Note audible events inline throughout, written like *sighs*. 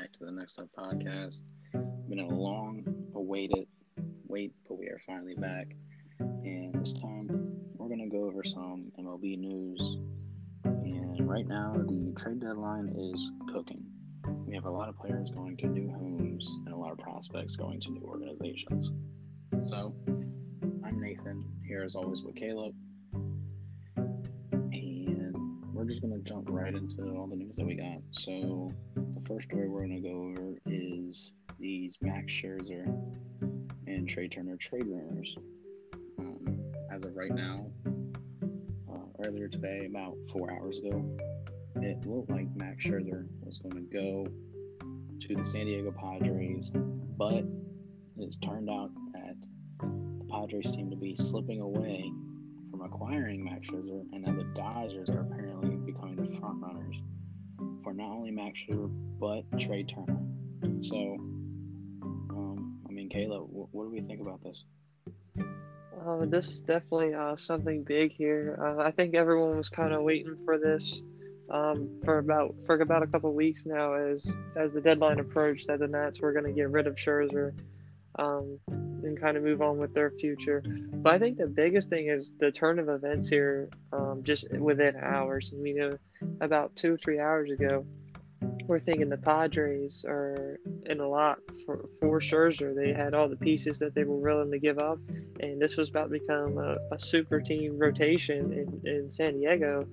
back to the Next Up podcast. Been a long awaited wait, but we are finally back. And this time we're going to go over some MLB news. And right now, the trade deadline is cooking. We have a lot of players going to new homes and a lot of prospects going to new organizations. So, I'm Nathan, here as always with Caleb And we're just going to jump right into all the news that we got. So, first story we're going to go over is these Max Scherzer and Trea Turner trade rumors. Um, as of right now, uh, earlier today, about four hours ago, it looked like Max Scherzer was going to go to the San Diego Padres, but it's turned out that the Padres seem to be slipping away from acquiring Max Scherzer, and that the Dodgers are apparently becoming the front runners not only Max Scherzer but Trea Turner. So, um, I mean, Caleb, what, what, do we think about this? Uh, this is definitely uh, something big here. Uh, I think everyone was kind of waiting for this um, for about for about a couple weeks now, as as the deadline approached, that the Nats were going to get rid of Scherzer. Um, and kind of move on with their future. But I think the biggest thing is the turn of events here, um, just within hours. I mean, about two or three hours ago, we're thinking the Padres are in a lot for, for Scherzer. They had all the pieces that they were willing to give up, and this was about to become a, a super team rotation in, in San Diego.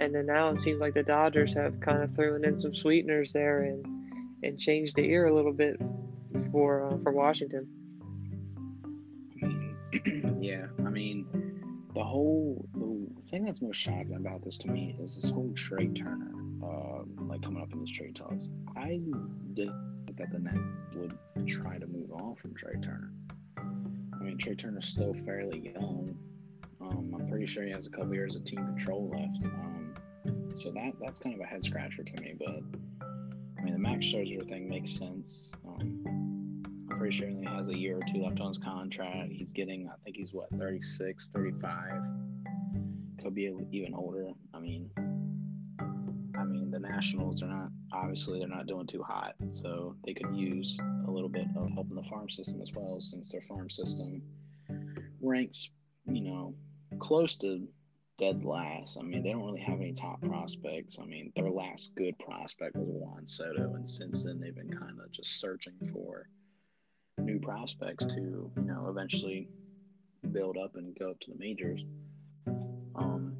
And then now it seems like the Dodgers have kind of thrown in some sweeteners there and and changed the ear a little bit for uh, for Washington. *clears throat* yeah, I mean, the whole the thing that's most shocking about this to me is this whole Trea Turner, um, like coming up in these trade talks. I didn't think that the Nets would try to move on from Trea Turner. I mean, Trea Turner's still fairly young. Um, I'm pretty sure he has a couple years of team control left. Um, so that that's kind of a head scratcher to me. But I mean, the Max Scherzer thing makes sense. Pretty sure he only has a year or two left on his contract. He's getting, I think he's what, 36, 35. Could be even older. I mean, I mean, the Nationals are not obviously they're not doing too hot, so they could use a little bit of help in the farm system as well, since their farm system ranks, you know, close to dead last. I mean, they don't really have any top prospects. I mean, their last good prospect was Juan Soto, and since then they've been kind of just searching for new prospects to you know eventually build up and go up to the majors. Um,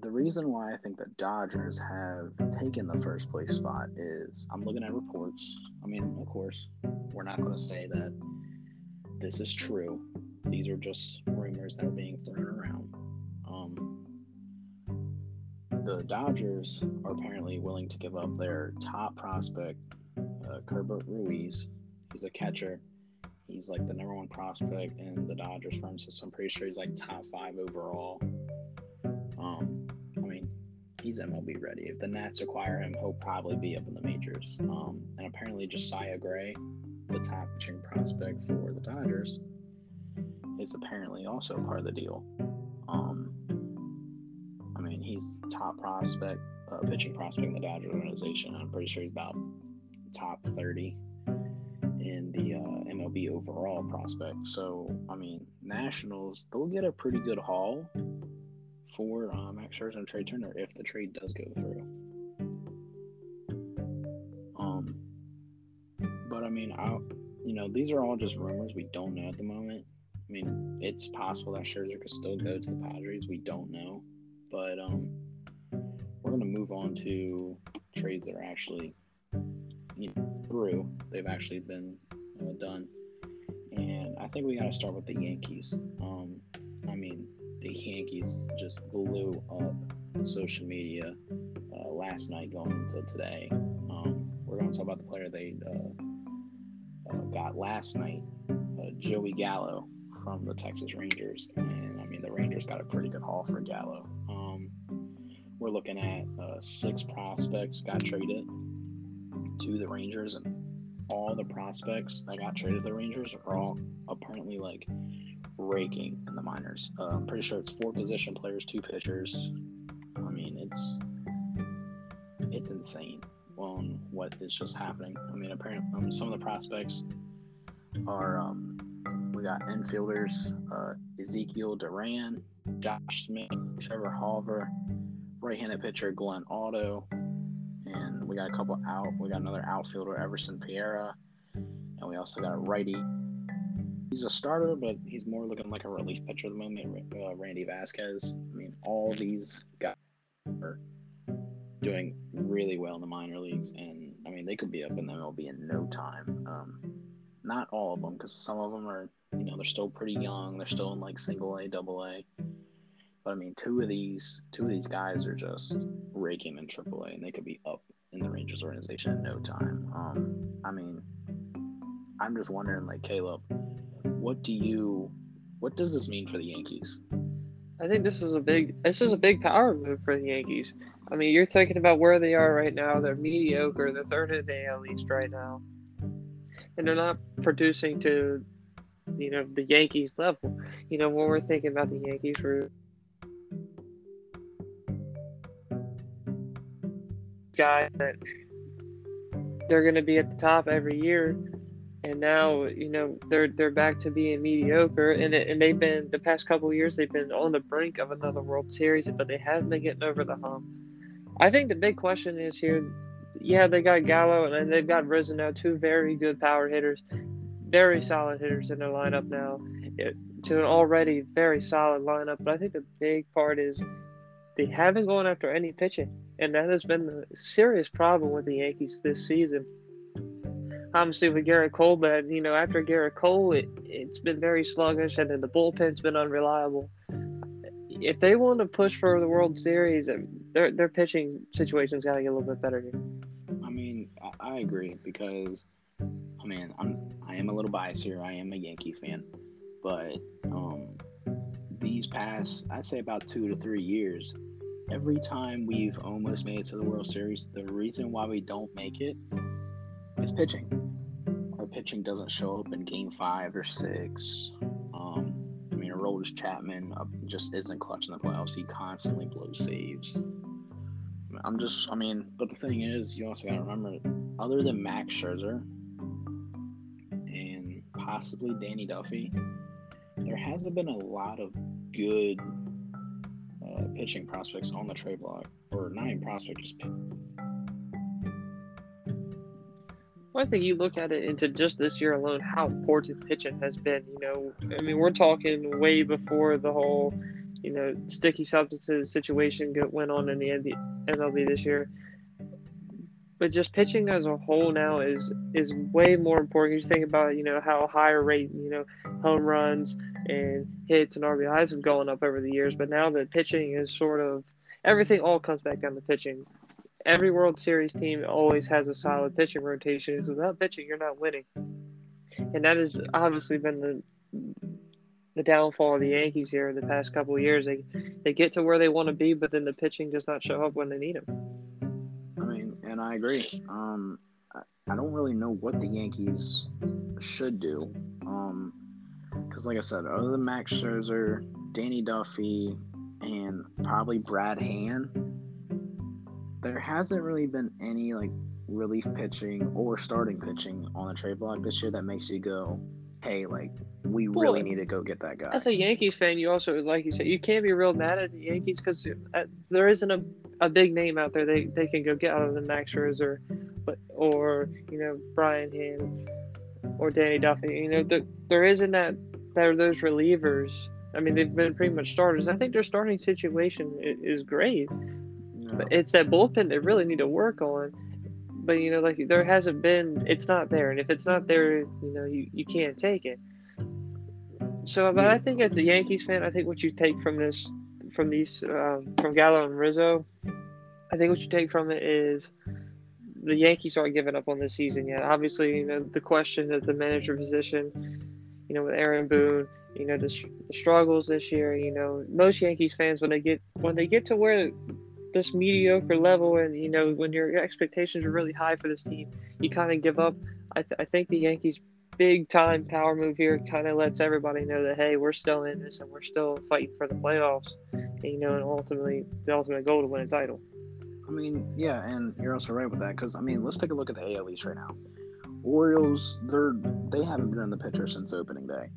the reason why I think the Dodgers have taken the first place spot is I'm looking at reports. I mean, of course, we're not going to say that this is true. These are just rumors that are being thrown around. Um, the Dodgers are apparently willing to give up their top prospect, uh, Keibert Ruiz, He's a catcher. He's like the number one prospect in the Dodgers farm system. I'm pretty sure he's like top five overall. Um, I mean, he's MLB ready. If the Nats acquire him, he'll probably be up in the majors. Um, and apparently, Josiah Gray, the top pitching prospect for the Dodgers, is apparently also part of the deal. Um, I mean, he's top prospect, uh, pitching prospect in the Dodgers organization. I'm pretty sure he's about top 30 in the uh, MLB overall prospect. So, I mean, Nationals, they'll get a pretty good haul for um, Max Scherzer and Trea Turner if the trade does go through. Um, but I mean, I, you know, these are all just rumors. We don't know at the moment. I mean, it's possible that Scherzer could still go to the Padres. We don't know, but um, we're gonna move on to trades that are actually you know, through. They've actually been uh, done, I think we got to start with the Yankees. Um, I mean, the Yankees just blew up social media uh, last night going into today. Um, we're going to talk about the player they uh, uh got last night, uh, Joey Gallo from the Texas Rangers, and I mean the Rangers got a pretty good haul for Gallo. Um, we're looking at uh, six prospects got traded to the Rangers, and all the prospects that got traded to the Rangers are all apparently like raking in the minors. Uh, I'm pretty sure it's four position players, two pitchers. I mean, it's it's insane. on what is just happening. I mean, apparently, um, some of the prospects are um, we got infielders uh, Ezekiel Duran, Josh Smith, Trevor Hauver, right-handed pitcher Glenn Otto, we got a couple out. We got another outfielder Everson Pereira, and we also got a righty. He's a starter, but he's more looking like a relief pitcher at the moment. Uh, Randy Vasquez. I mean, all these guys are doing really well in the minor leagues, and I mean they could be up in the MLB in no time. Um, not all of them, because some of them are, you know, they're still pretty young. They're still in like single A, double A. But I mean, two of these, two of these guys are just raking in triple A, and they could be up organization in no time. Um, I mean, I'm just wondering, like Caleb, what do you, what does this mean for the Yankees? I think this is a big this is a big power move for the Yankees. I mean, you're thinking about where they are right now. They're mediocre. They're third in the AL East right now, and they're not producing to, you know, the Yankees level. You know, when we're thinking about the Yankees, we're guys that they're going to be at the top every year. And now you know they're they're back to being mediocre. And it, and they've been the past couple years they've been on the brink of another World Series but they haven't been getting over the hump. I think the big question is here yeah they got Gallo and they've got Rizzo two very good power hitters very solid hitters in their lineup now it, to an already very solid lineup. But I think the big part is they haven't gone after any pitching and that has been the serious problem with the Yankees this season obviously with Gerrit Cole, but you know after Gerrit Cole, it it's been very sluggish, and then the bullpen's been unreliable. If they want to push for the World Series, um, their their pitching situation's got to get a little bit better here. I mean, I agree because, I mean, I'm I am a little biased here. I am a Yankee fan, but um, these past I'd say about two to three years, every time we've almost made it to the World Series, the reason why we don't make it is pitching. Our pitching doesn't show up in game five or six. Um, I mean, Aroldis Chapman uh, just isn't clutch in the playoffs. He constantly blows saves. I'm just, I mean, but the thing is, you also got to remember, other than Max Scherzer and possibly Danny Duffy, there hasn't been a lot of good pitching prospects on the trade block, or not even prospects, Well, I think you look at it into just this year alone, how important pitching has been. You know, I mean, we're talking way before the whole, you know, sticky substances situation went on in the MLB this year. But just pitching as a whole now is is way more important. You think about, you know, how higher rate, you know, home runs and hits and RBIs have gone up over the years. But now that pitching is sort of everything all comes back down to pitching every World Series team always has a solid pitching rotation. Without pitching, you're not winning, and that has obviously been the the downfall of the Yankees here in the past couple of years. They they get to where they want to be, but then the pitching does not show up when they need them. And I agree. Um, I, I don't really know what the Yankees should do. Um, because like I said, other than Max Scherzer, Danny Duffy, and probably Brad Hand, there hasn't really been any like relief pitching or starting pitching on the trade block this year that makes you go, hey, like we really need to go get that guy. As a Yankees fan, you also like you said, you can't be real mad at the Yankees because uh, there isn't a, a big name out there they, they can go get other than Max Scherzer, or but or you know Brian Hand or Danny Duffy. You know the, there isn't that there are those relievers. I mean, they've been pretty much starters. I think their starting situation is great. But it's that bullpen they really need to work on. But you know, like there hasn't been, it's not there, and if it's not there, you know, you, you can't take it. So, but I think as a Yankees fan, I think what you take from this, from these, um, from Gallo and Rizzo, I think what you take from it is the Yankees aren't giving up on this season yet. Obviously, you know the question at the manager position, you know with Aaron Boone, you know the, the struggles this year. You know most Yankees fans when they get when they get to where this mediocre level and you know when your expectations are really high for this team you kind of give up I, th- I think the yankees big time power move here kind of lets everybody know that hey we're still in this and we're still fighting for the playoffs and, you know and ultimately the ultimate goal to win a title i mean, yeah, and you're also right with that because I mean, let's take a look at the AL East right now. Orioles, they're they haven't been in the picture since opening day.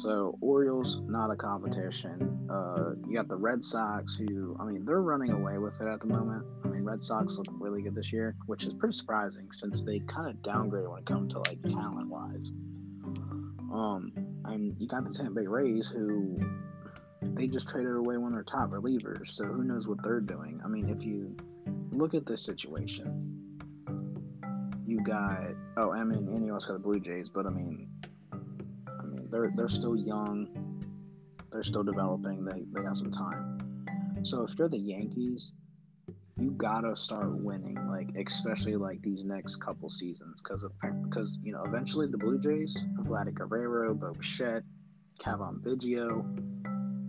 So Orioles, not a competition. Uh, you got the Red Sox, who I mean, they're running away with it at the moment. I mean, Red Sox look really good this year, which is pretty surprising since they kind of downgraded when it comes to like talent wise. Um, and you got the Tampa Bay Rays, who they just traded away one of their top relievers. So who knows what they're doing? I mean, if you look at this situation, you got oh, I mean, and you also got the Blue Jays, but I mean, I mean, they're they're still young, they're still developing. They they got some time. So if you're the Yankees, you gotta start winning, like especially like these next couple seasons, because of because you know eventually the Blue Jays, Vladdy Guerrero, Bo Bichette, Cavan Biggio,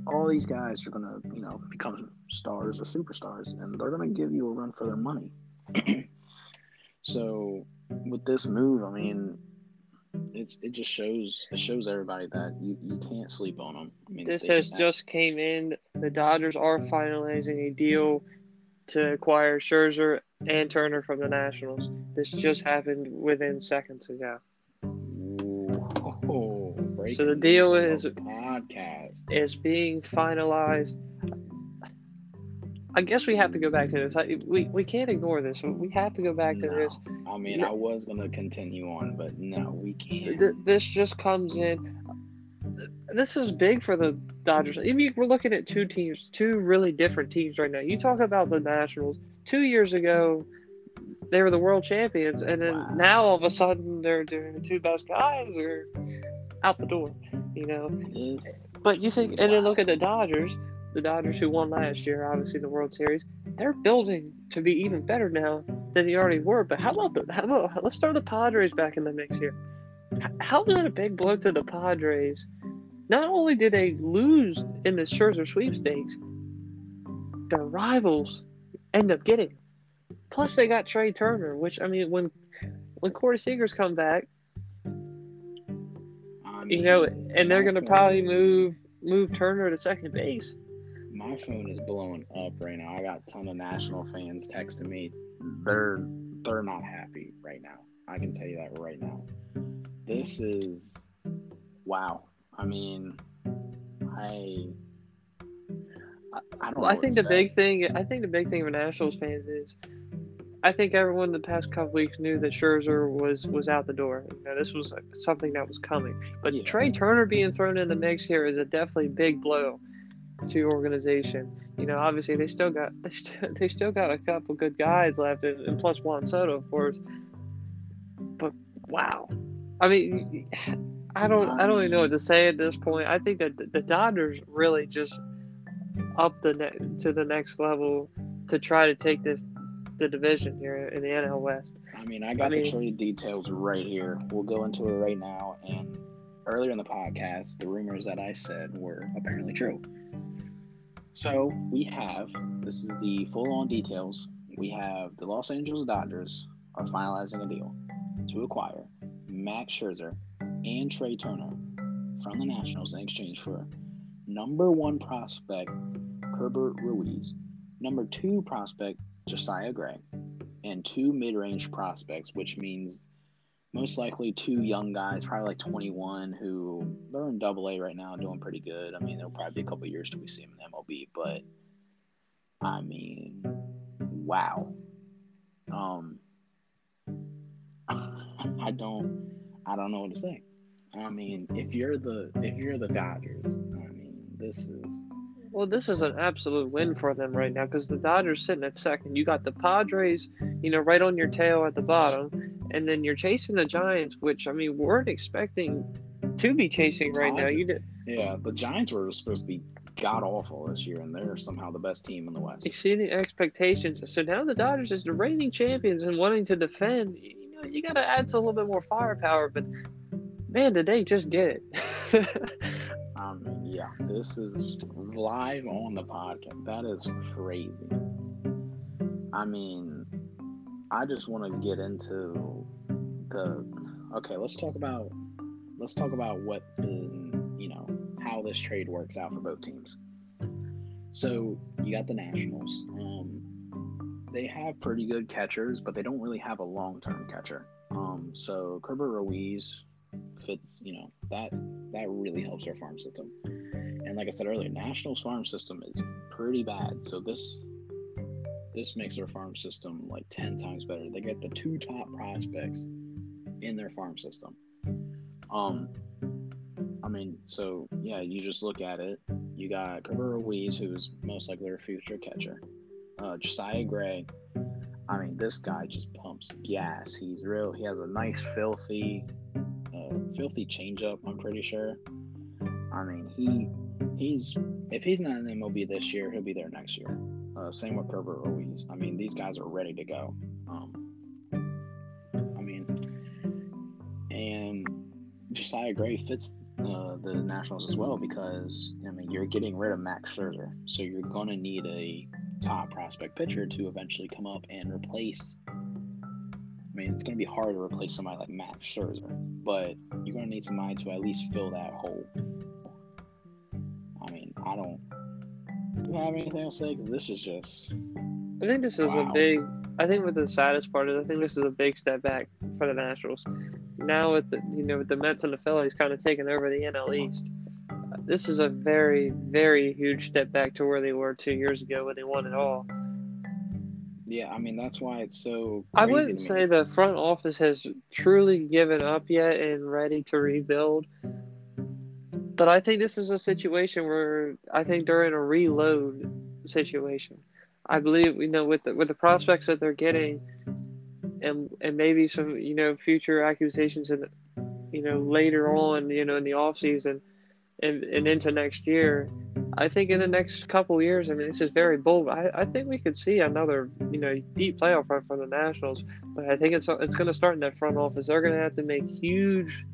all these guys are gonna you know become stars or superstars, and they're gonna give you a run for their money. *clears throat* so with this move, I mean, it, it just shows it shows everybody that you, you can't sleep on them. I mean, this has just came in. The Dodgers are finalizing a deal to acquire Scherzer and Turner from the Nationals. This just happened within seconds ago. So the deal is podcast is being finalized. I guess we have to go back to this. We we can't ignore this. We have to go back to No. this. I mean, I was gonna continue on, but no, we can't. Th- This just comes in. This is big for the Dodgers. I mean, we're looking at two teams, two really different teams right now. You talk about the Nationals. Two years ago, they were the world champions, and then Wow. now all of a sudden they're doing the two best guys are out the door. You know, This, but you think, and then look at the Dodgers. The Dodgers who won last year, obviously the World Series. They're building to be even better now than they already were. But how about the? How about let's throw the Padres back in the mix here. How was it a big blow to the Padres? Not only did they lose in the Scherzer sweepstakes, their rivals end up getting. Plus, they got Trea Turner, which I mean, when when Corey Seager's come back, I you know, and they're gonna probably move move Turner to second base. My phone is blowing up right now. I got a ton of national fans texting me. They're they're not happy right now. I can tell you that right now. This is wow. I mean, I I, I don't. Well, I think the say. big thing, I think the big thing for Nationals fans is, I think everyone the past couple weeks knew that Scherzer was was out the door. You know, this was something that was coming. But Yeah. Trea Turner being thrown in the mix here is a definitely big blow to organization. You know, obviously they still got they still, *laughs* they still got a couple good guys left, and, and plus Juan Soto, of course. But wow, I mean, *sighs* I don't I don't even know what to say at this point. I think that the- the Dodgers really just up the ne- to the next level to try to take this the division here in the NL West. I mean, I got I mean- the trade details right here. We'll go into it right now. And earlier in the podcast, the rumors that I said were apparently true. So we have this is the full on details. We have the Los Angeles Dodgers are finalizing a deal to acquire Max Scherzer and Trea Turner from the Nationals in exchange for number one prospect Keibert Ruiz, number two prospect Josiah Gray, and two mid-range prospects, which means most likely two young guys, probably like 21, who they're in Double A right now, doing pretty good. I mean, it'll probably be a couple years till we see them in MLB, but I mean, wow. Um, *laughs* I don't, I don't know what to say. I mean, if you're the if you're the Dodgers, I mean, this is Well, this is an absolute win for them right now because the Dodgers sitting at second. You got the Padres, you know, right on your tail at the bottom, and then you're chasing the Giants, which I mean, weren't expecting to be chasing right now. You did yeah. The Giants were supposed to be god awful this year, and they're somehow the best team in the West. exceeding expectations. So now the Dodgers is the reigning champions and wanting to defend. You know, you got to add a little bit more firepower, but man, did they just get it? *laughs* Yeah, this is live on the podcast. That is crazy. I mean, I just want to get into the. Okay, let's talk about let's talk about what the you know how this trade works out for both teams. So you got the Nationals. Um, they have pretty good catchers, but they don't really have a long term catcher. Um, so Keibert Ruiz fits, you know, that that really helps their farm system. And like I said earlier, Nationals farm system is pretty bad. So this this makes their farm system like ten times better. They get the two top prospects in their farm system. Um, I mean, so yeah, you just look at it. You got Keibert Ruiz, who's most likely their future catcher. Uh, Josiah Gray. I mean, this guy just pumps gas. He's real. He has a nice, filthy, uh, filthy changeup. I'm pretty sure. I mean, he he's if he's not in the MLB this year, he'll be there next year. Uh, same with Keibert Ruiz. I mean, these guys are ready to go. Um, I mean, and Josiah Gray fits uh, the Nationals as well because I mean you're getting rid of Max Scherzer, so you're gonna need a top prospect pitcher to eventually come up and replace. I mean, it's gonna be hard to replace somebody like Max Scherzer, but you're gonna need somebody to at least fill that hole. I don't. You have anything else to say? Because this is just. I think this is wow. a big. I think what the saddest part is, I think this is a big step back for the Nationals. Now with the you know with the Mets and the Phillies kind of taking over the NL East, this is a very very huge step back to where they were two years ago when they won it all. Yeah, I mean that's why it's so. I wouldn't say the front office has truly given up yet and ready to rebuild. But I think this is a situation where I think they're in a reload situation. I believe you know with the with the prospects that they're getting, and and maybe some you know future accusations and you know later on you know in the off season and, and into next year. I think in the next couple years, I mean, this is very bold. I, I think we could see another, you know, deep playoff run for the Nationals. But I think it's it's going to start in that front office. They're going to have to make huge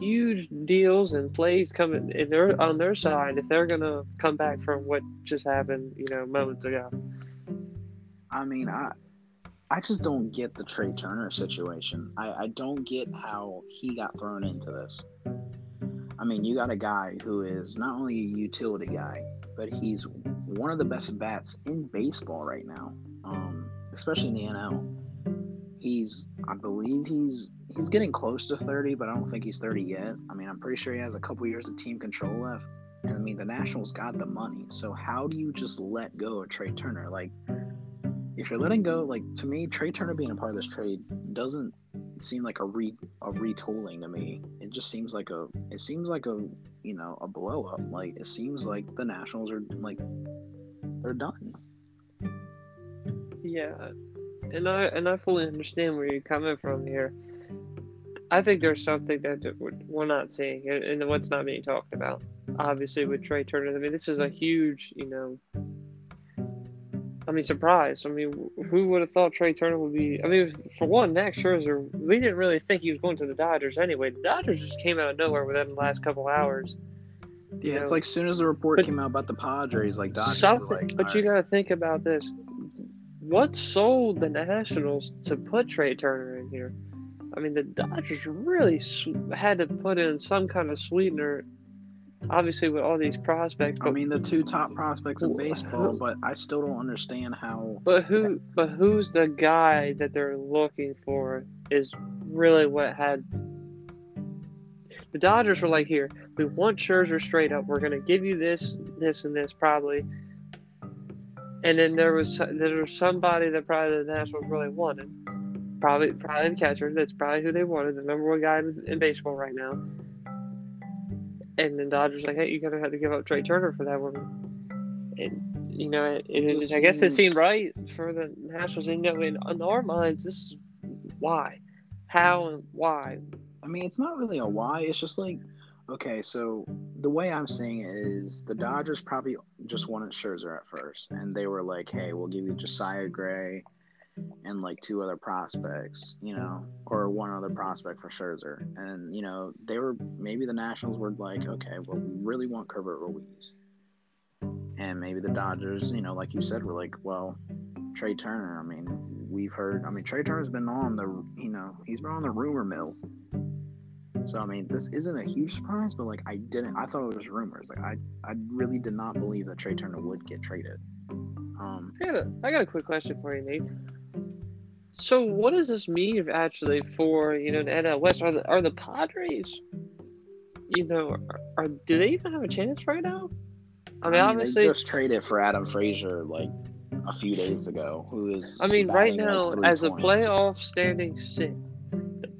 huge deals and plays coming in their on their side if they're gonna come back from what just happened, you know, moments ago. I mean, I I just don't get the Trea Turner situation. I, I don't get how he got thrown into this. I mean, you got a guy who is not only a utility guy, but he's one of the best bats in baseball right now, um, especially in the NL. He's, I believe he's he's getting close to 30, but I don't think he's 30 yet. I mean, I'm pretty sure he has a couple years of team control left. And I mean, the Nationals got the money. So how do you just let go of Trea Turner? Like, if you're letting go, like to me, Trea Turner being a part of this trade doesn't seem like a re a retooling to me. It just seems like a it seems like a you know a blow up. Like it seems like the Nationals are like they're done. Yeah, and I and I fully understand where you're coming from here. I think there's something that we're not seeing, and what's not being talked about. Obviously, with Trea Turner, I mean, this is a huge, you know. I mean, surprise. I mean, who would have thought Trea Turner would be? I mean, for one, Max Scherzer, we didn't really think he was going to the Dodgers anyway. The Dodgers just came out of nowhere within the last couple hours. Yeah, know? it's like as soon as the report but, came out about the Padres, like Dodgers. Something, like, but you got to think about this. What sold the Nationals to put Trea Turner in here? I mean, the Dodgers really had to put in some kind of sweetener. Obviously, with all these prospects. I mean, the two top prospects in baseball, but I still don't understand how. But who? But who's the guy that they're looking for? Is really what had. The Dodgers were like, "Here, we want Scherzer straight up. We're going to give you this, this, and this probably." And then there was there was somebody that probably the Nationals really wanted Probably, probably the catcher. That's probably who they wanted, the number one guy in, in baseball right now. And then Dodgers like, hey, you're gonna have to give up Trea Turner for that one. And you know, it, it, I guess it seemed right for the Nationals. And you know, in, in our minds, this is why, how, and why. I mean, it's not really a why. It's just like, okay, so the way I'm seeing it is the Dodgers probably just wanted Scherzer at first, and they were like, hey, we'll give you Josiah Gray and like two other prospects, you know, or one other prospect for Scherzer. And, you know, they were maybe the Nationals were like, okay, well, we really want Keibert Ruiz. And maybe the Dodgers, you know, like you said, were like, well, Trea Turner, I mean, we've heard, I mean, Trea Turner's been on the, you know, he's been on the rumor mill. So, I mean, this isn't a huge surprise, but like, I didn't, I thought it was rumors. Like, I, I really did not believe that Trea Turner would get traded. Um, I got a, I got a quick question for you, Nate. So, what does this mean actually for you know the NL West? Are the are the Padres, you know, are, are do they even have a chance right now? I mean, obviously, they just traded for Adam Frazier like a few days ago, who is. I mean, right now, like, as a playoff standing the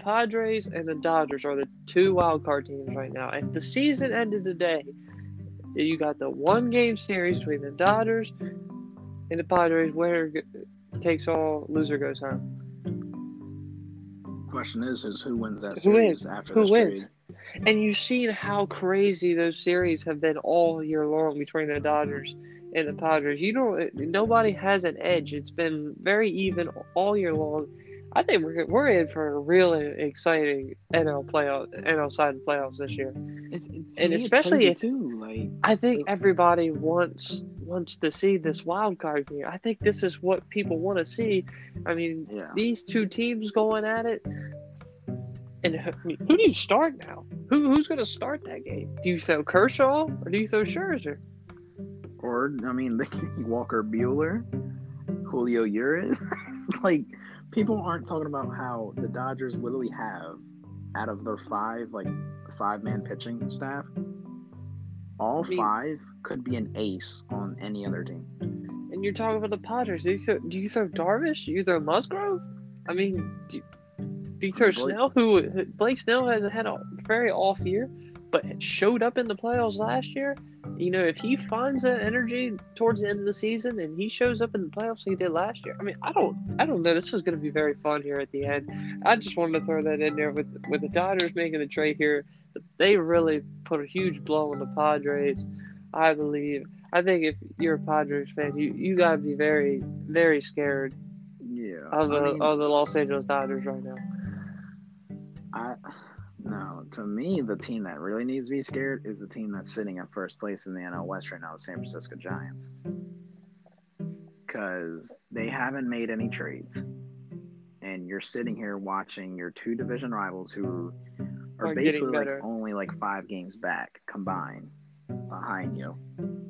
Padres and the Dodgers are the two wild card teams right now. If the season ended today, you got the one game series between the Dodgers and the Padres. Winner takes all, loser goes home. Question is, is who wins that Who series wins? after Who this wins? And you've seen how crazy those series have been all year long between the Dodgers and the Padres. You don't. Nobody has an edge. It's been very even all year long. I think we're we're in for a really exciting NL playoff NL side of playoffs this year. It's, it's, And to me, it's especially if- too, like I think everybody wants wants to see this wild card here. I think this is what people want to see. I mean, yeah. these two teams going at it. And who, who do you start now? Who who's going to start that game? Do you throw Kershaw or do you throw Scherzer? Or I mean, *laughs* Walker Buehler, Julio Urias. *laughs* Like people aren't talking about how the Dodgers literally have out of their five like five man pitching staff, all I mean- five could be an ace on any other team. And you're talking about the Padres. Do you throw, do you throw Darvish? Do you throw Musgrove? I mean, do you, do you throw Blake- Snell? Who who- Blake Snell has had a very off year, but showed up in the playoffs last year. You know, if he finds that energy towards the end of the season and he shows up in the playoffs like he did last year, I mean, I don't, I don't know. This is going to be very fun here at the end. I just wanted to throw that in there with with the Dodgers making the trade here. They really put a huge blow on the Padres. I believe. I think if you're a Padres fan, you you gotta be very very scared Yeah. of the I mean, of the Los Angeles Dodgers right now. I no, mm. to me, the team that really needs to be scared is the team that's sitting in first place in the NL West right now, the San Francisco Giants. Because they haven't made any trades. And you're sitting here watching your two division rivals who are, Are basically like only like five games back combined behind you,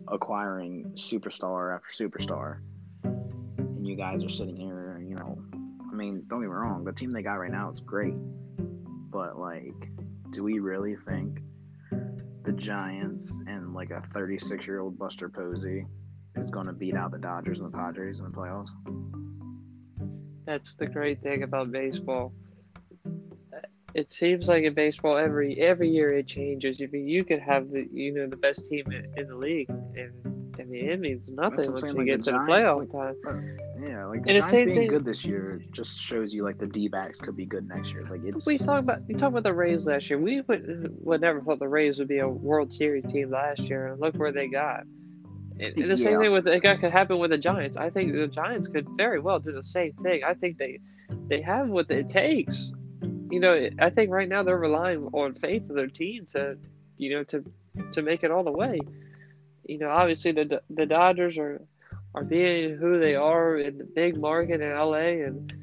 acquiring superstar after superstar. And you guys are sitting here, you know, I mean, don't get me wrong, the team they got right now is great. But like, do we really think the Giants and like a 36 year old Buster Posey is going to beat out the Dodgers and the Padres in the playoffs? That's the great thing about baseball. It seems like in baseball, every every year it changes. I mean, you could have the you know the best team in, in the league, and I mean it means nothing once you like, get the to the Giants, playoff like- time. Uh, Yeah, like the Giants being thing- good this year just shows you like the D backs could be good next year. Like it's We talk about you talk about the Rays last year. We would, would never thought the Rays would be a World Series team last year, and look where they got. And, and the same thing with it got could happen with the Giants. I think the Giants could very well do the same thing. I think they they have what it takes. You know, I think right now they're relying on faith of their team to, you know, to to make it all the way. You know, obviously the the Dodgers are are being who they are in the big market in LA and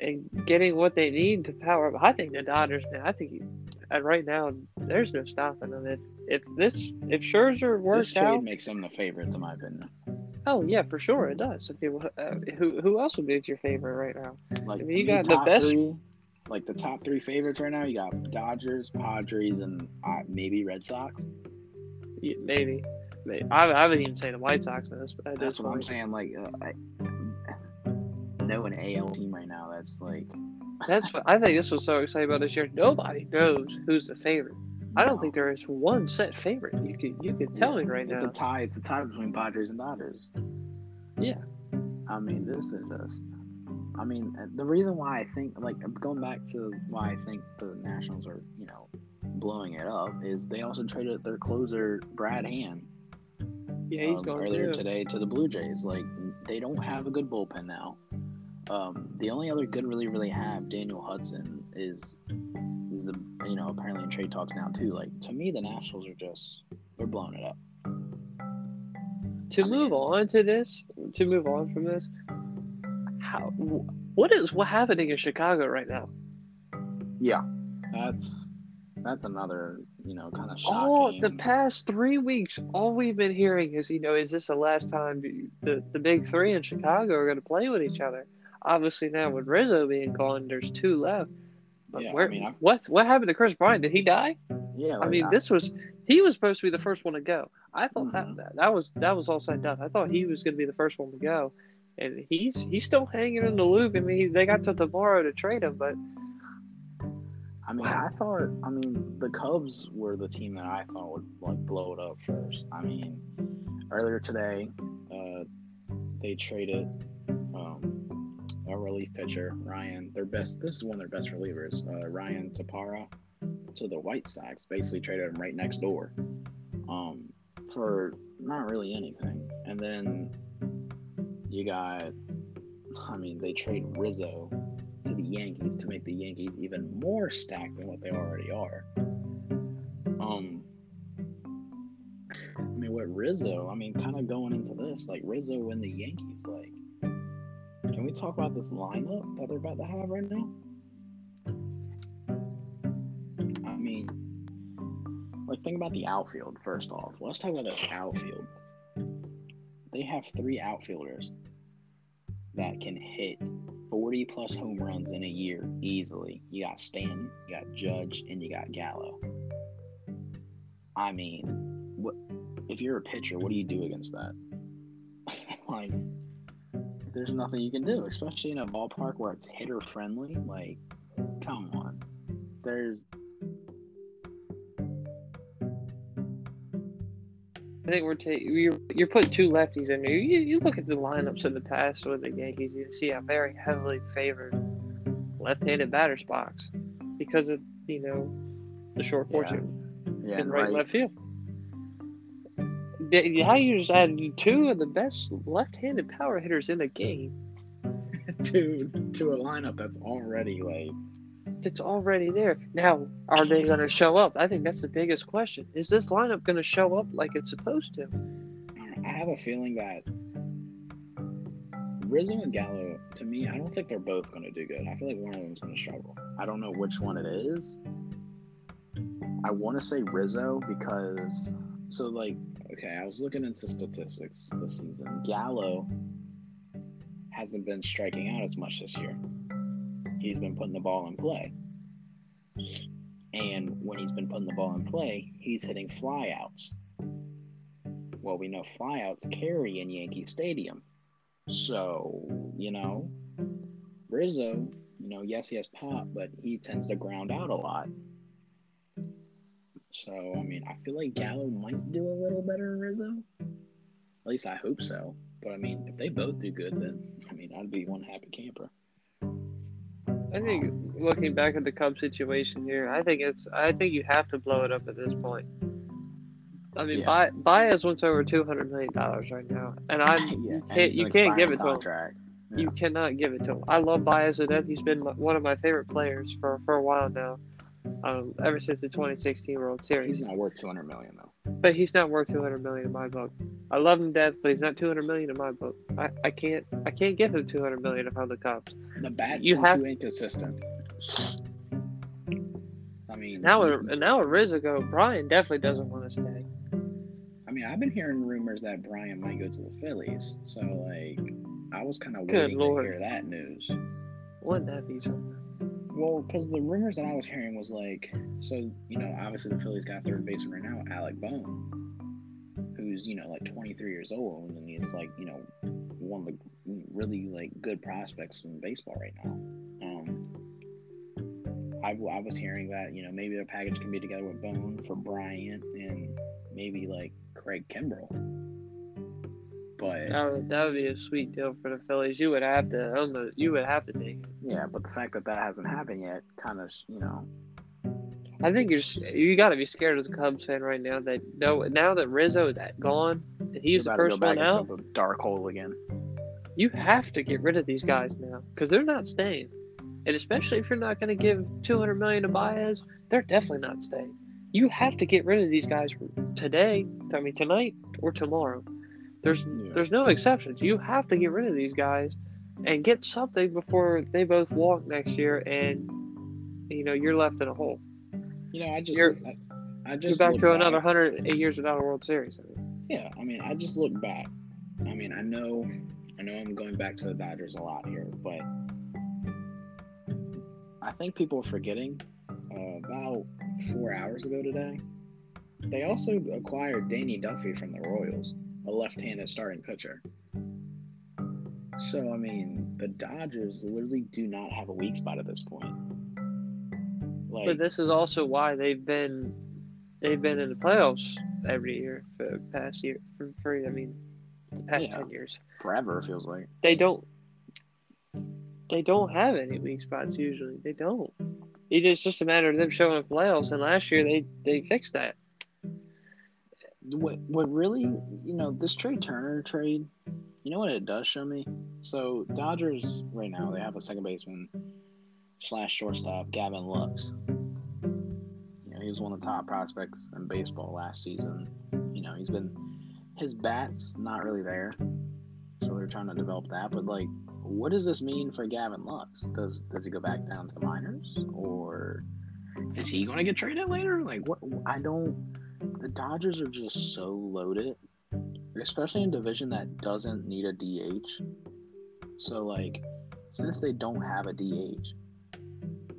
and getting what they need to power up. I think the Dodgers, man. I think and right now there's no stopping them. If if this if Scherzer works this trade out, makes them the favorites in my opinion. oh yeah, for sure it does. So people, uh, who who else would be your favorite right now? Like I mean, you got the top best- three, like the top three favorites right now. You got Dodgers, Padres, and uh, maybe Red Sox. Yeah, Maybe, I, I would even say the White Sox in this. At That's this what I'm saying. Like, uh, I know an AL team right now that's like. That's *laughs* what I think. This was so exciting about this year. Nobody knows who's the favorite. I don't no. think there is one set favorite. You could you could tell me right It's now. a tie. It's a tie between Padres and Dodgers. Yeah. I mean, this is just. I mean, uh, the reason why I think, like, going back to why I think the Nationals are, you know, blowing it up is they also traded their closer Brad Hand yeah, he's um, going earlier to. today to the Blue Jays. Like, they don't have a good bullpen now. Um, the only other good really really have Daniel Hudson is is a, you know apparently in trade talks now too. Like to me, the Nationals are just they're blowing it up. To I move mean- on to this, to move on from this, how what is what happening in Chicago right now? Yeah, that's that's another you know kind of shocking. the past three weeks, all we've been hearing is, you know, is this the last time the the big three in Chicago are going to play with each other? Obviously, now with Rizzo being gone, there's two left. But Yeah, where, mean, I- what's what happened to Kris Bryant? Did he die? yeah, I mean, this was he was supposed to be the first one to go. I thought Mhm. that, that that was that was all said and done. I thought he was going to be the first one to go, and he's he's still hanging in the loop. I mean, they got till tomorrow to trade him, but I mean, I thought. I mean, the Cubs were the team that I thought would like blow it up first. I mean, earlier today, uh, they traded um, a relief pitcher, Ryan. Their best. This is one of their best relievers, uh, Ryan Tepera, to the White Sox. Basically, traded him right next door, um, for not really anything. And then you got. I mean, they trade Rizzo Yankees to make the Yankees even more stacked than what they already are. Um, I mean, with Rizzo, I mean, kind of going into this, like Rizzo and the Yankees, like, can we talk about this lineup that they're about to have right now? I mean, like, think about the outfield first off. Let's talk about this outfield. They have three outfielders that can hit 40 plus home runs in a year easily. You got Stanton, you got Judge, and you got Gallo. I mean, what if you're a pitcher, what do you do against that? *laughs* like there's nothing you can do, especially in a ballpark where it's hitter friendly. Like, come on. There's I think we're taking you're, you're putting two lefties in there. You, you look at the lineups in the past with the Yankees, you see a very heavily favored left-handed batter's box because of you know the short Yeah. fortune yeah, in and right, right left field. Yeah, How you just add two of the best left-handed power hitters in the game? *laughs* to to a lineup that's already like It's already there. Now, are they going to show up? I think that's the biggest question. Is this lineup going to show up like it's supposed to? I have a feeling that Rizzo and Gallo, to me, I don't think they're both going to do good. I feel like one of them's going to struggle. I don't know which one it is. I want to say Rizzo because, so like, okay, I was looking into statistics this season. Gallo hasn't been striking out as much this year. He's been putting the ball in play. And when he's been putting the ball in play, he's hitting flyouts well, we know flyouts carry in Yankee Stadium. So, you know, Rizzo, you know, yes, he has pop, but he tends to ground out a lot. So, I mean, I feel like Gallo might do a little better Rizzo. At least I hope so. But I mean, if they both do good, then I mean, I'd be one happy camper. I think looking back at the Cubs situation here, I think it's I think you have to blow it up at this point. I mean, Yeah. Ba- Baez wants over two hundred million dollars right now, and I'm *laughs* Yeah, you can't you can't give it to him. contract. You cannot give it to him. I love Baez to death. He's been one of my favorite players for for a while now, um, ever since the 2016 World Series. He's not worth two hundred million though. But he's not worth 200 million in my book. I love him death, but he's not 200 million in my book. I, I can't I can't give him 200 million if I'm the Cubs. The bat's You have- too inconsistent. I mean, Now now a Rizzo, Brian definitely doesn't want to stay. I mean, I've been hearing rumors that Brian might go to the Phillies. So, like, I was kind of waiting lord. to hear that news. Wouldn't that be something? Well, because the rumors that I was hearing was like, so you know, obviously the Phillies got third baseman right now, Alec Bohm, who's you know like 23 years old, and he's like you know one of the really like good prospects in baseball right now. Um, I, I was hearing that you know maybe a package can be together with Bohm for Bryant and maybe like Craig Kimbrel, but That would, that would be a sweet deal for the Phillies. You would have to own the. You would have to take it. yeah, but the fact that that hasn't happened yet, kind of you know, I think you're you got to be scared as a Cubs fan right now that no now that Rizzo is at, gone and he's the about to first go one out. into the dark hole again. You have to get rid of these guys now because they're not staying, and especially if you're not going to give 200 million to Baez, they're definitely not staying. You have to get rid of these guys today. I mean tonight or tomorrow. There's Yeah. there's no exceptions. You have to get rid of these guys and get something before they both walk next year, and you know you're left in a hole. You know, I just, You're- I, I You're just back look to another 108 years without a World Series. I mean, Yeah, I mean, I just look back. I mean, I know, I know, I'm going back to the Dodgers a lot here, but I think people are forgetting uh, about four hours ago today. They also acquired Danny Duffy from the Royals, a left-handed starting pitcher. So I mean, the Dodgers literally do not have a weak spot at this point. Like, but this is also why they've been they've been in the playoffs every year for the past year for, for I mean the past Yeah. ten years. forever it feels like. They don't they don't have any weak spots usually. They don't. It is just a matter of them showing up playoffs, and last year they they fixed that. What what really you know this trade Turner trade, you know what it does show me. So Dodgers right now they have a second baseman slash shortstop Gavin Lux. You know he was one of the top prospects in baseball last season. You know he's been his bats not really there, so they're trying to develop that. But like, what does this mean for Gavin Lux? Does does he go back down to the minors or is he going to get traded later? Like what? I don't the Dodgers are just so loaded, especially in a division that doesn't need a DH. So like, since they don't have a DH,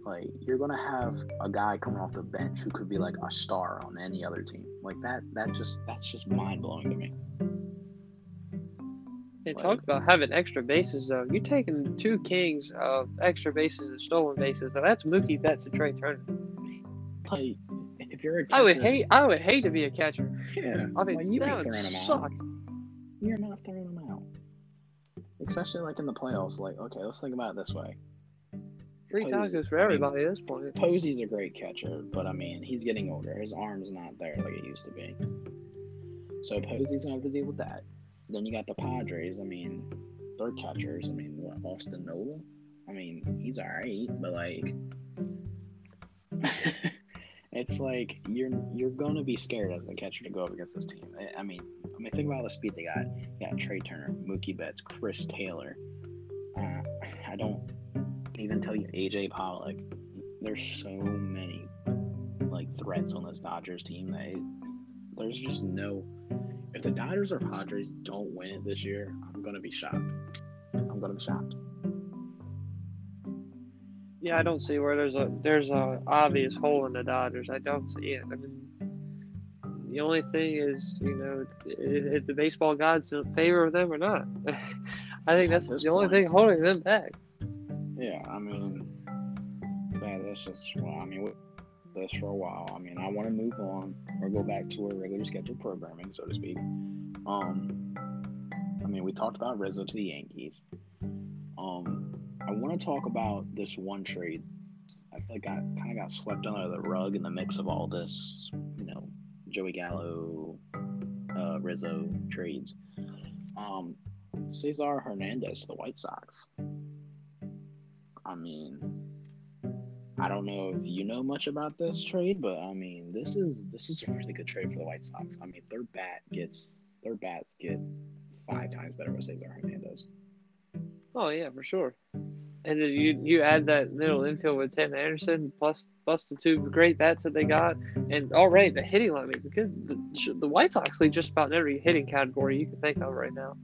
like you're gonna have a guy coming off the bench who could be like a star on any other team. Like that, that just that's just mind blowing to me. And Like- talk about having extra bases though. You're taking two kings of extra bases and stolen bases. Now that's Mookie Betts and Trea Turner. Like, if you're a I would hate I would hate to be a catcher. yeah, I mean like, you that would suck. Out. You're not throwing them out, especially like in the playoffs. Like, okay, let's think about it this way. Three Posey- tacos for I mean- everybody at this point. Posey's a great catcher, but I mean, he's getting older. His arm's not there like it used to be. So Posey's gonna have to deal with that. Then you got the Padres. I mean, their catchers. I mean, what Austin Nola? I mean, he's alright, but like, *laughs* it's like you're you're gonna be scared as a catcher to go up against this team. I- I mean, I mean, think about all the speed they got. Got Trea Turner, Mookie Betts, Chris Taylor. Uh, I don't even tell you AJ Pollock. There's so many like threats on this Dodgers team that it, there's just no. If the Dodgers or Padres don't win it this year, I'm gonna be shocked. I'm gonna be shocked. Yeah, I don't see where there's a there's a obvious hole in the Dodgers. I don't see it. I mean, the only thing is, you know, if, if the baseball gods in favor of them or not. *laughs* I think that's the only thing holding them back. Yeah, I mean, that, that's just. Well, I mean, with this for a while. I mean, I want to move on or go back to our regular scheduled programming, so to speak. Um, I mean, we talked about Rizzo to the Yankees. Um, I want to talk about this one trade. I feel like I kind of got swept under the rug in the mix of all this, you know, Joey Gallo, uh, Rizzo trades. Um, Cesar Hernandez the White Sox. I mean, I don't know if you know much about this trade, but I mean, this is this is a really good trade for the White Sox. I mean, their bat gets their bats get five times better with Cesar Hernandez. Oh yeah, for sure. And then you you add that middle infield with Tim Anderson plus plus the two great bats that they got, and already the hitting line because the, the White Sox lead just about in every hitting category you can think of right now.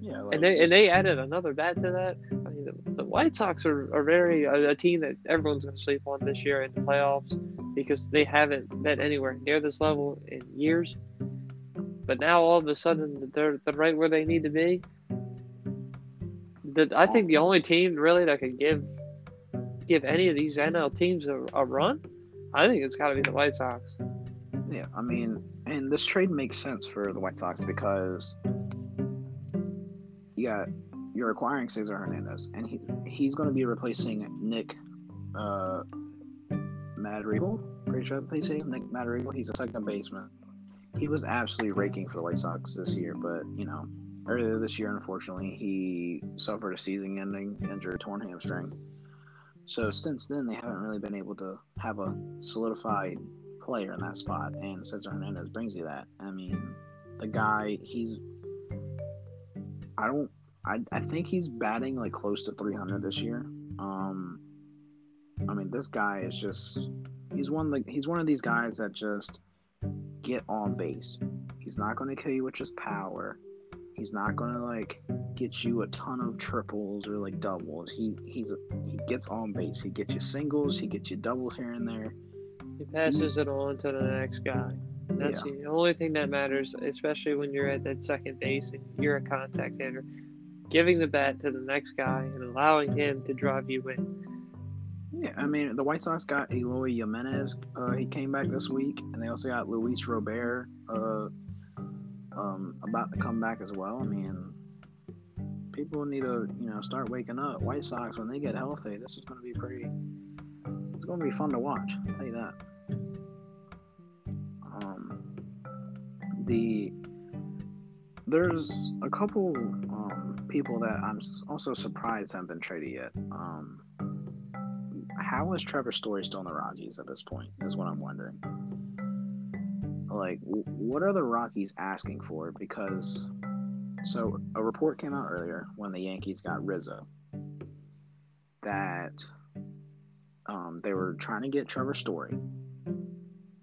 Yeah, like, And they and they added another bat to that. I mean, the, the White Sox are, are very a, a team that everyone's going to sleep on this year in the playoffs because they haven't been anywhere near this level in years. But now all of a sudden they're, they're right where they need to be. The, I think the only team really that could give give any of these NL teams a, a run, I think it's got to be the White Sox. Yeah, I mean, and this trade makes sense for the White Sox because you got you're acquiring Cesar Hernandez, and he he's going to be replacing Nick uh, Madrigal. Pretty sure that's how say Nick Madrigal. He's a second baseman. He was absolutely raking for the White Sox this year, but you know, earlier this year, unfortunately, he suffered a season-ending injury, torn hamstring. So since then, they haven't really been able to have a solidified player in that spot, and Cesar Hernandez brings you that. I mean, the guy, he's, I don't, I, I think he's batting like close to 300 this year. Um, I mean, this guy is just He's one like he's one of these guys that just get on base. He's not going to kill you with just power. He's not going to like get you a ton of triples or like doubles. He he's he gets on base. He gets you singles. He gets you doubles here and there. He passes it on to the next guy. That's Yeah. the only thing that matters, especially when you're at that second base and you're a contact hitter. Giving the bat to the next guy and allowing him to drive you in. Yeah, I mean the White Sox got Eloy Jimenez. Uh, he came back this week, and they also got Luis Robert. Uh, um, about to come back as well. I mean, people need to you know start waking up. White Sox when they get healthy, this is going to be pretty. It's going to be fun to watch. I'll tell you that. Um, the there's a couple um, people that I'm also surprised haven't been traded yet. Um, how is Trevor Story still in the Rockies at this point? Is what I'm wondering. Like, what are the Rockies asking for? Because, so a report came out earlier when the Yankees got Rizzo that um, they were trying to get Trevor Story,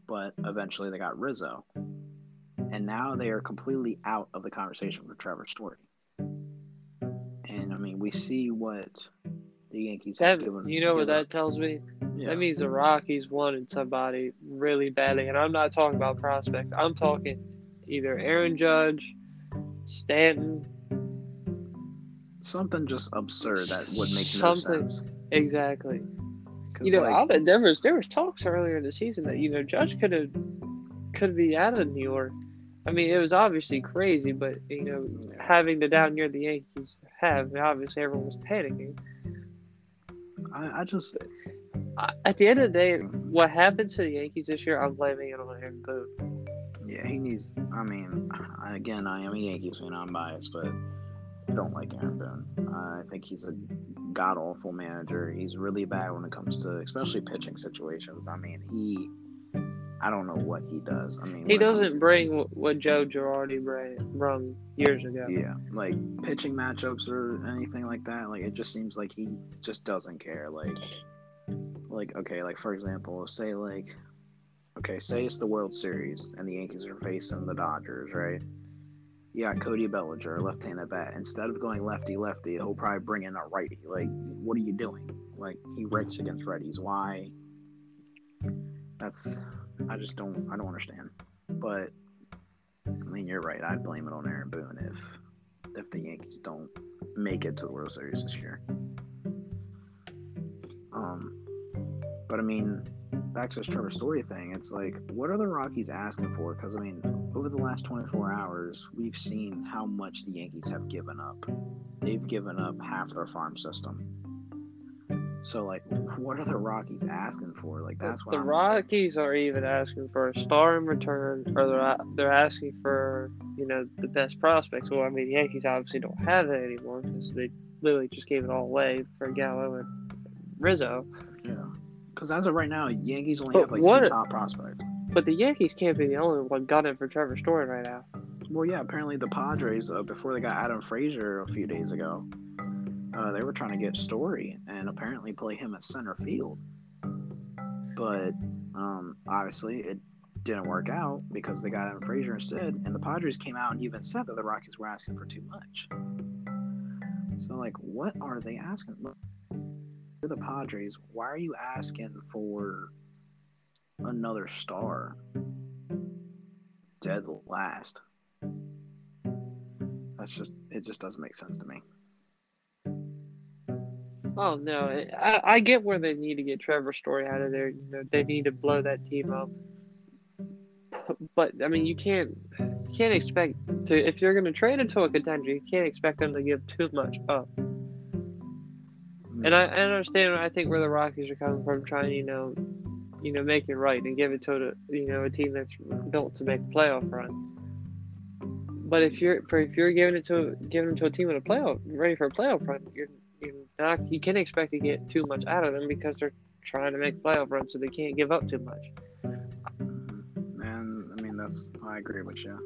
but eventually they got Rizzo, and now they are completely out of the conversation for Trevor Story. And I mean, we see what the Yankees have That, given. you know what that tells me? yeah. That means the Rockies wanted somebody really badly. And I'm not talking about prospects. I'm talking either Aaron Judge, Stanton, something just absurd that would make Something. no sense. exactly. You know, like, I bet there was there was talks earlier in the season that you know Judge could have could be out of New York. I mean, it was obviously crazy, but you know, having the down year the Yankees have, obviously everyone was panicking. I, I just at the end of the day, what happened to the Yankees this year, I'm blaming it on Aaron Boone. yeah he needs. I mean, again, I am a Yankees fan. I'm biased, but I don't like Aaron Boone. I think he's a god awful manager. He's really bad when it comes to especially pitching situations. I mean, he. I don't know what he does. I mean, He when it comes doesn't bring wh- what Joe Girardi brought years ago. Yeah, like pitching matchups or anything like that. Like it just seems like he just doesn't care. Like, like okay, like for example, say like, okay, say it's the World Series and the Yankees are facing the Dodgers, right? Got Cody Bellinger, left-handed bat. Instead of going lefty-lefty, he'll probably bring in a righty. Like, what are you doing? Like he rakes against righties. Why? That's I just don't I don't understand. But I mean, you're right. I'd blame it on Aaron Boone if if the Yankees don't make it to the World Series this year. Um, but I mean, back to this Trevor Story thing. It's like, what are the Rockies asking for? Because I mean, over the last 24 hours, we've seen how much the Yankees have given up. They've given up half their farm system. So like, what are the Rockies asking for? Like, that's what the I'm Rockies are even asking for a star in return, or they're they're asking for you know the best prospects. Well, I mean, the Yankees obviously don't have it anymore because they literally just gave it all away for Gallo and Rizzo. Yeah. Because as of right now, Yankees only But have like what- two top prospects. But the Yankees can't be the only one gunning for Trevor Story right now. Well, yeah, apparently the Padres, uh, before they got Adam Frazier a few days ago, uh, they were trying to get Story and apparently play him at center field. But um, obviously, it didn't work out because they got Adam Frazier instead. And the Padres came out and even said that the Rockies were asking for too much. So, like, what are they asking? You're the Padres. Why are you asking for another star? Dead last. That's just it. Just doesn't make sense to me. Oh no, I, I get where they need to get Trevor Story out of there. You know, they need to blow that team up. But I mean, you can't you can't expect to if you're going to trade into a contender, you can't expect them to give too much up. And I, I understand. I think where the Rockies are coming from, trying you know, you know, make it right and give it to you know a team that's built to make a playoff run. But if you're if you're giving it to giving it to a team in a playoff ready for a playoff run, you're you're not you can't expect to get too much out of them because they're trying to make playoff runs, so they can't give up too much. And I mean that's I agree with you.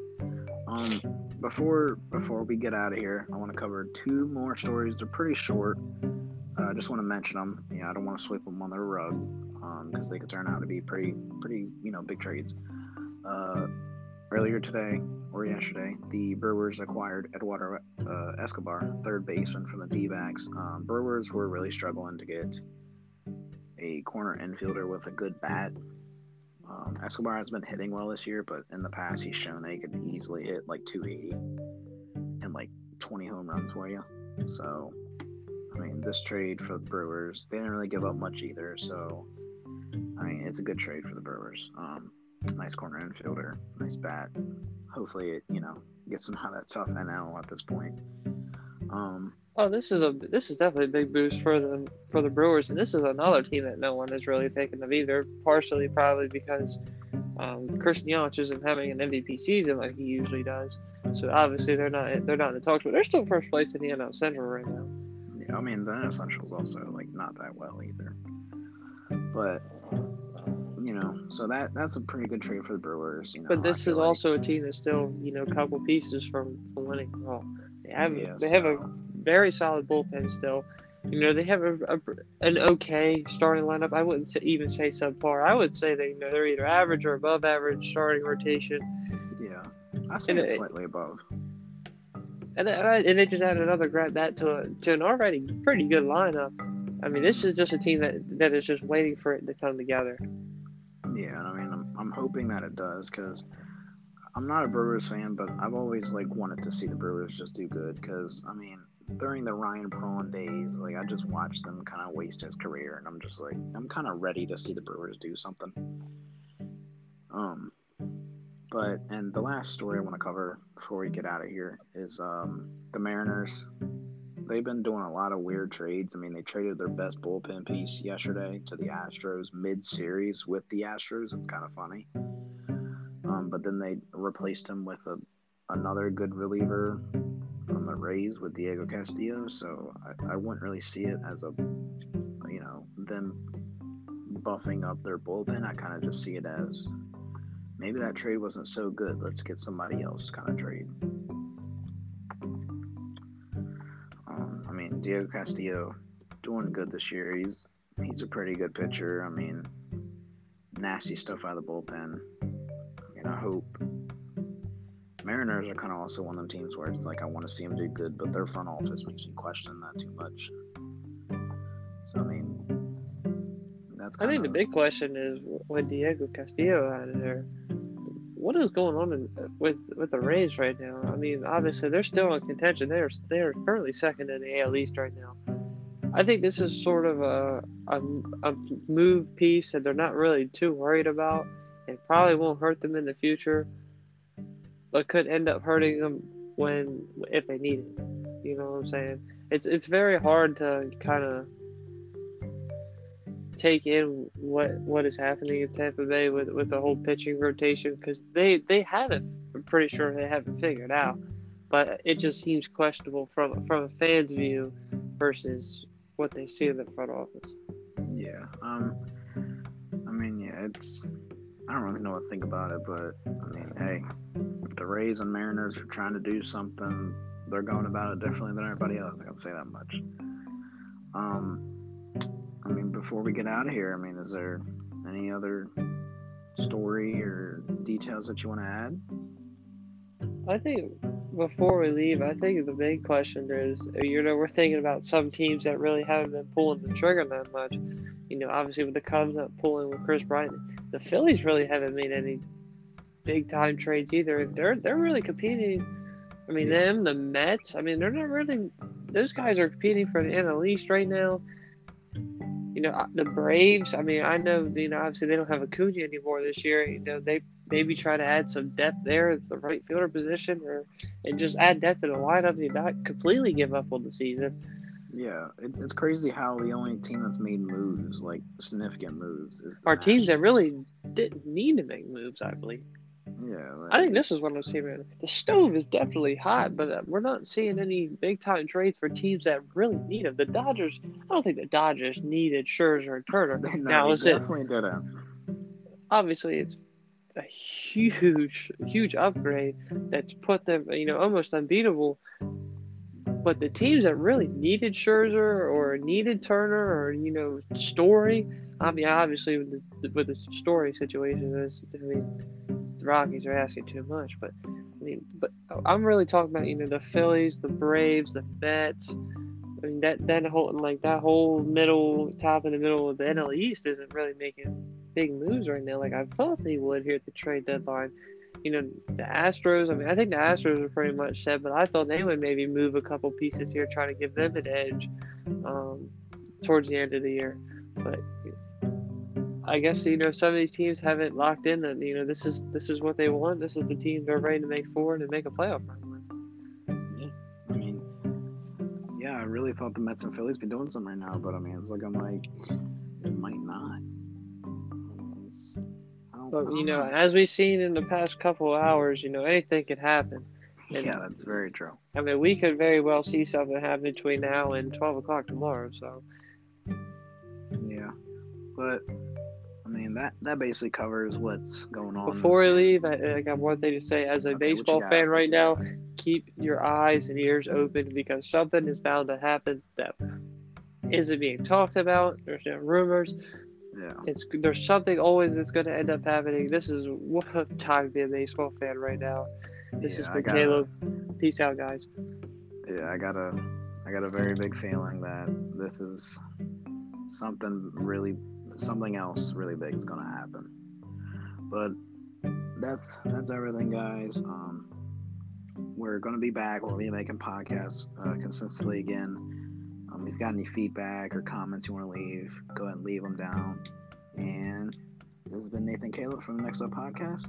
Um, before before we get out of here, I want to cover two more stories. They're pretty short. I just want to mention them. Yeah, I don't want to sweep them under the rug. because um, they could turn out to be pretty, pretty, you know, big trades. Uh, earlier today or yesterday, the Brewers acquired Eduardo uh, Escobar, third baseman from the D-backs. Um, Brewers were really struggling to get a corner infielder with a good bat. Um, Escobar has been hitting well this year, but in the past he's shown that he could easily hit like 280 and like 20 home runs for you. So, I mean, this trade for the Brewers, they didn't really give up much either. So, I mean, it's a good trade for the Brewers. Um, nice corner infielder, nice bat. Hopefully, it you know gets them out of that tough NL at this point. Um, oh, this is a this is definitely a big boost for the for the Brewers, and this is another team that no one has really taken of either. Partially, probably because um, Christian Yelich isn't having an MVP season like he usually does, so obviously they're not they're not in the talks, but they're still first place in the NL Central right now. I mean the NL Central's also like not that well either, but you know, so that that's a pretty good trade for the Brewers. You know, but this is like. also a team that's still you know a couple pieces from, from winning. Well, they have yeah, they so. have a very solid bullpen still. You know, they have a, a, an okay starting lineup. I wouldn't say, even say subpar. I would say they you know they're either average or above average starting rotation. Yeah, I say it's slightly above. And and they just added another grab that to a, to an already pretty good lineup. I mean, this is just a team that that is just waiting for it to come together. Yeah, I mean, I'm, I'm hoping that it does because I'm not a Brewers fan, but I've always like wanted to see the Brewers just do good because I mean, during the Ryan Braun days, like I just watched them kind of waste his career, and I'm just like, I'm kind of ready to see the Brewers do something. Um, but and the last story I want to cover before we get out of here is um the Mariners they've been doing a lot of weird trades. I mean, they traded their best bullpen piece yesterday to the Astros mid-series with the Astros. It's kind of funny. Um, but then they replaced him with a another good reliever from the Rays with Diego Castillo. So I, I wouldn't really see it as a you know them buffing up their bullpen. I kind of just see it as maybe that trade wasn't so good. Let's get somebody else kind of trade. Um, I mean, Diego Castillo doing good this year. He's he's a pretty good pitcher. I mean, nasty stuff out of the bullpen. I mean, I hope Mariners are kind of also one of them teams where it's like I want to see them do good, but their front office makes me question that too much. So I mean, that's. I think the big question is what Diego Castillo out of there what is going on in, uh, with with the Rays right now? I mean, obviously they're still in contention. They're they're currently second in the AL East right now. I think this is sort of a, a, a move piece that they're not really too worried about. It probably won't hurt them in the future, but could end up hurting them when if they need it. You know what I'm saying? It's it's very hard to kind of take in what what is happening in Tampa Bay with with the whole pitching rotation because they they have it. I'm pretty sure they haven't figured out, but it just seems questionable from from a fan's view versus what they see in the front office. Yeah. Um. I mean, yeah, it's. I don't really know what to think about it, but I mean, hey, if the Rays and Mariners are trying to do something, they're going about it differently than everybody else. I can say that much. Um I mean, before we get out of here, I mean, is there any other story or details that you want to add? I think before we leave, I think the big question is, you know, we're thinking about some teams that really haven't been pulling the trigger that much. You know, obviously with the Cubs not pulling with Kris Bryant, the Phillies really haven't made any big time trades either. They're they're really competing. I mean, them, the Mets. I mean, they're not really. Those guys are competing for the NL East right now you know, uh, the Braves, I mean, I know, you know, obviously they don't have Acuna anymore this year. You know, they maybe try to add some depth there at the right fielder position or and just add depth in the lineup and not completely give up on the season. Yeah, it, it's crazy how the only team that's made moves, like significant moves, is our teams that really didn't need to make moves, I believe. Yeah, I think this is what I'm seeing. The stove is definitely hot, but uh, we're not seeing any big time trades for teams that really need them. The Dodgers, I don't think the Dodgers needed Scherzer and Turner. no, now is definitely it? Obviously, it's a huge, huge upgrade that's put them, you know, almost unbeatable. But the teams that really needed Scherzer or needed Turner or you know Story, I mean, obviously with the, with the Story situation, is I mean, the Rockies are asking too much. But I mean, but I'm really talking about you know the Phillies, the Braves, the Mets. I mean that that whole like that whole middle top in the middle of the NL East isn't really making big moves right now. Like I thought they would here at the trade deadline. You know, the Astros. I mean, I think the Astros are pretty much set, but I thought they would maybe move a couple pieces here, trying to give them an edge um, towards the end of the year. But I guess you know some of these teams haven't locked in that you know this is this is what they want. This is the team they're ready to make forward and make a playoff run. Yeah, I mean, yeah, I really thought the Mets and Phillies be doing something right now, but I mean, it's like I'm like, it might not. But you know, as we've seen in the past couple of hours, you know, anything could happen. And, yeah, that's very true. I mean, we could very well see something happen between now and twelve o'clock tomorrow. So. Yeah, but mean that that basically covers what's going on. Before we leave, I, I got one thing to say. As a okay, baseball fan right now, keep your eyes and ears open because something is bound to happen that isn't being talked about. There's no rumors. Yeah. It's there's something always that's going to end up happening. This is what a time to be a baseball fan right now. This yeah, is for Caleb. Peace out, guys. Yeah, I got a I got a very big feeling that this is something really something else really big is to happen. But that's that's everything, guys. Um, we're to be back. We'll be making podcasts uh, consistently again. Um, if you've got any feedback or comments you want to leave, go ahead and leave them down. And this has been Nathan Caleb from the Next Up Podcast,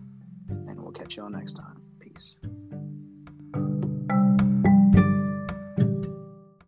and we'll catch y'all next time.